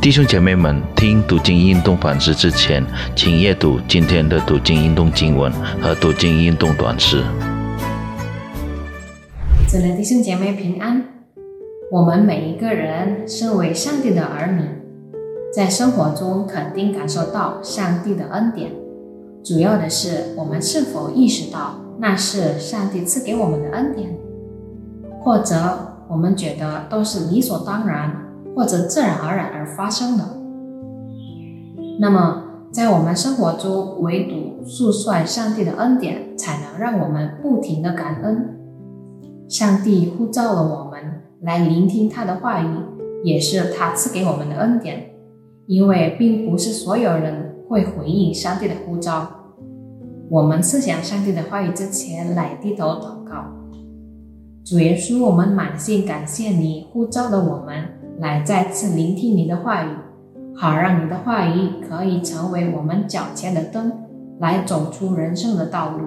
弟兄姐妹们，听读经运动反思之前，请阅读今天的读经运动经文和读经运动短诗。主的弟兄姐妹平安。我们每一个人身为上帝的儿女，在生活中肯定感受到上帝的恩典。主要的是，我们是否意识到那是上帝赐给我们的恩典，或者我们觉得都是理所当然。或者自然而然而发生的，那么在我们生活中，唯独述算上帝的恩典，才能让我们不停的感恩。上帝呼召了我们来聆听他的话语，也是他赐给我们的恩典。因为并不是所有人会回应上帝的呼召。我们思想上帝的话语之前，来低头祷告。主耶稣，我们满心感谢你呼召了我们。来再次聆听你的话语，好让你的话语可以成为我们脚前的灯，来走出人生的道路。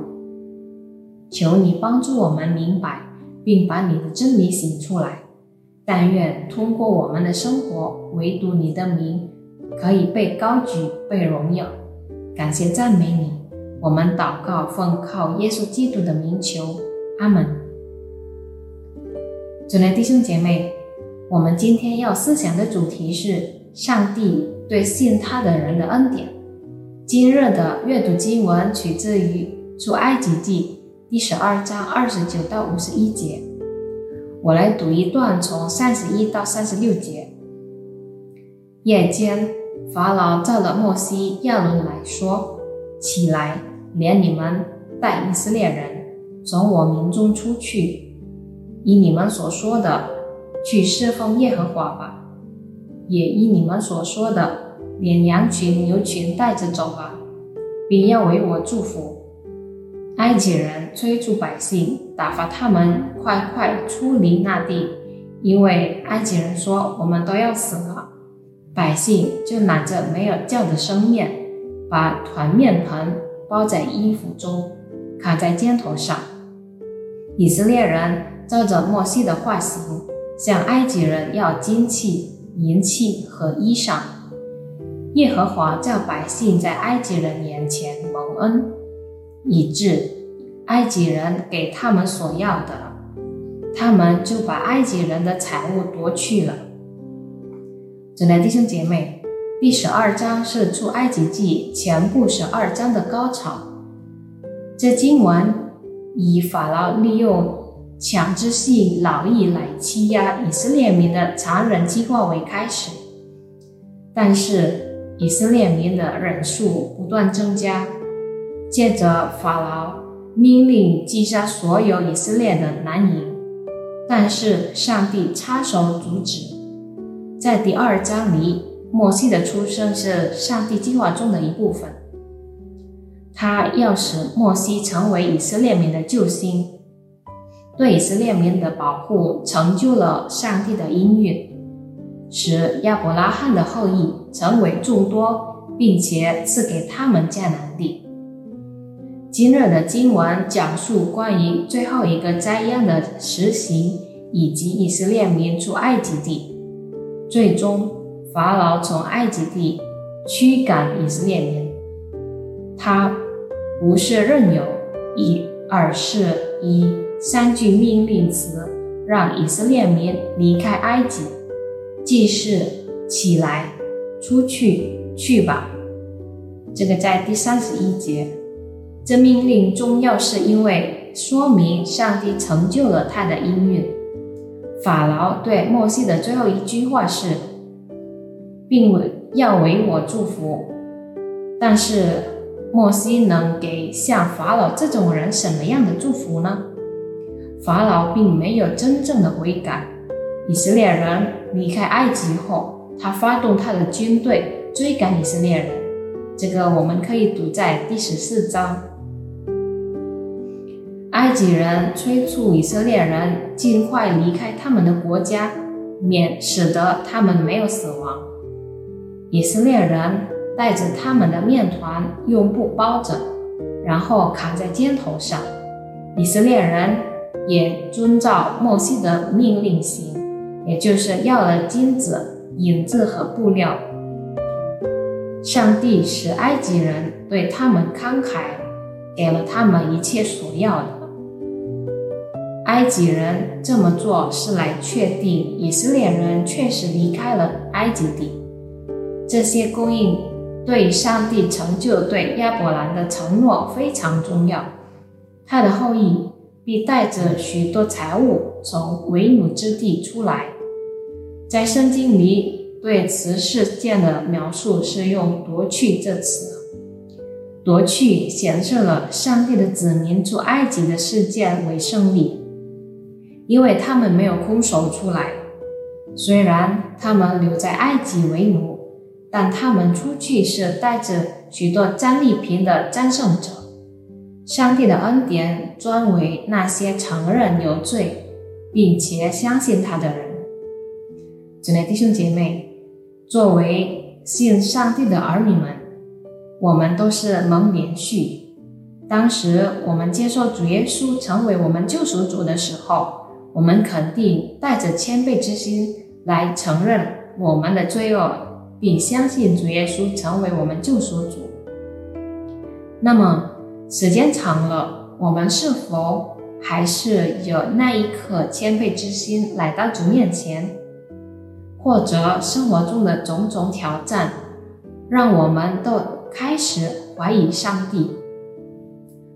求你帮助我们明白，并把你的真理醒出来。但愿通过我们的生活，唯独你的名可以被高举、被荣耀。感谢赞美你，我们祷告奉靠耶稣基督的名求，阿门。主内弟兄姐妹。我们今天要思想的主题是上帝对信他的人的恩典。今日的阅读经文取自于出埃及记第十二章二十九到五十一节。我来读一段，从三十一到三十六节。夜间，法老召了莫西、亚伦来说：“起来，连你们带以色列人从我民中出去，以你们所说的。”去侍奉耶和华吧，也依你们所说的，连羊群、牛群带着走吧，并要为我祝福。埃及人催促百姓，打发他们快快出离那地，因为埃及人说我们都要死了。百姓就拿着没有叫的生面，把团面盆包在衣服中，卡在肩头上。以色列人照着摩西的话行。向埃及人要金器、银器和衣裳。耶和华叫百姓在埃及人眼前蒙恩，以致埃及人给他们所要的，他们就把埃及人的财物夺去了。亲爱的弟兄姐妹，第十二章是出埃及记全部十二章的高潮。这经文以法老利用。强制性劳役来欺压以色列民的残忍计划为开始，但是以色列民的人数不断增加。接着，法老命令击杀所有以色列的男婴，但是上帝插手阻止。在第二章里，摩西的出生是上帝计划中的一部分，他要使摩西成为以色列民的救星。对以色列民的保护成就了上帝的应允，使亚伯拉罕的后裔成为众多，并且赐给他们迦南地。今日的经文讲述关于最后一个灾殃的实行，以及以色列民出埃及地，最终法老从埃及地驱赶以色列民。他不是任由一，而是一。三句命令词让以色列民离开埃及，即是起来，出去，去吧。这个在第三十一节。这命令重要，是因为说明上帝成就了他的应允。法老对摩西的最后一句话是，并要为我祝福。但是摩西能给像法老这种人什么样的祝福呢？法老并没有真正的悔改。以色列人离开埃及后，他发动他的军队追赶以色列人。这个我们可以读在第十四章。埃及人催促以色列人尽快离开他们的国家，免使得他们没有死亡。以色列人带着他们的面团用布包着，然后扛在肩头上。以色列人。也遵照摩西的命令行，也就是要了金子、银子和布料。上帝使埃及人对他们慷慨，给了他们一切所要的。埃及人这么做是来确定以色列人确实离开了埃及地。这些供应对上帝成就对亚伯兰的承诺非常重要。他的后裔必带着许多财物从为奴之地出来。在圣经里。对此事件的描述是用“夺去”这词，“夺去”显示了上帝的子民出埃及的事件为胜利，因为他们没有空手出来。虽然他们留在埃及为奴，但他们出去是带着许多战利品的战胜者。上帝的恩典专为那些承认有罪并且相信他的人。亲爱弟兄姐妹。作为信上帝的儿女们，我们都是蒙连续。当时我们接受主耶稣成为我们救赎主的时候，我们肯定带着谦卑之心来承认我们的罪恶，并相信主耶稣成为我们救赎主。那么时间长了，我们是否还是有那一颗谦卑之心来到主面前？或者生活中的种种挑战，让我们都开始怀疑上帝。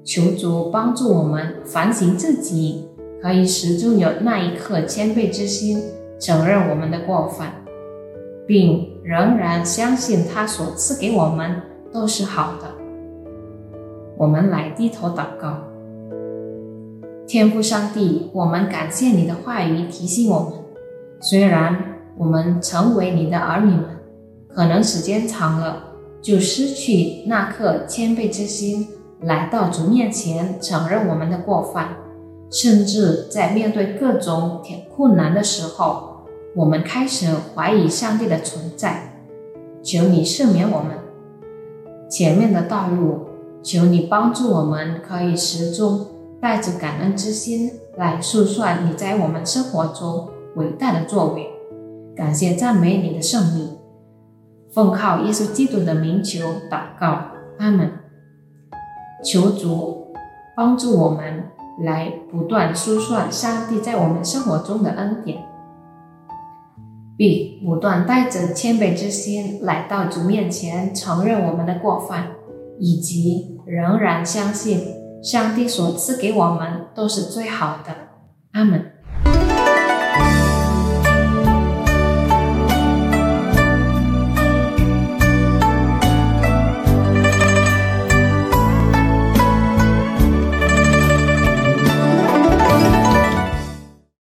求主帮助我们反省自己，可以始终有那一颗谦卑之心，承认我们的过犯，并仍然相信他所赐给我们都是好的。我们来低头祷告，天父上帝，我们感谢你的话语提醒我们，虽然。我们成为你的儿女们，可能时间长了，就失去那颗谦卑之心，来到主面前承认我们的过犯，甚至在面对各种困难的时候，我们开始怀疑上帝的存在。求你赦免我们前面的道路，求你帮助我们，可以始终带着感恩之心来诉说你在我们生活中伟大的作为。感谢赞美你的圣名，奉靠耶稣基督的名求祷告，阿门。求主帮助我们来不断输算上帝在我们生活中的恩典，并不断带着谦卑之心来到主面前，承认我们的过犯，以及仍然相信上帝所赐给我们都是最好的。阿门。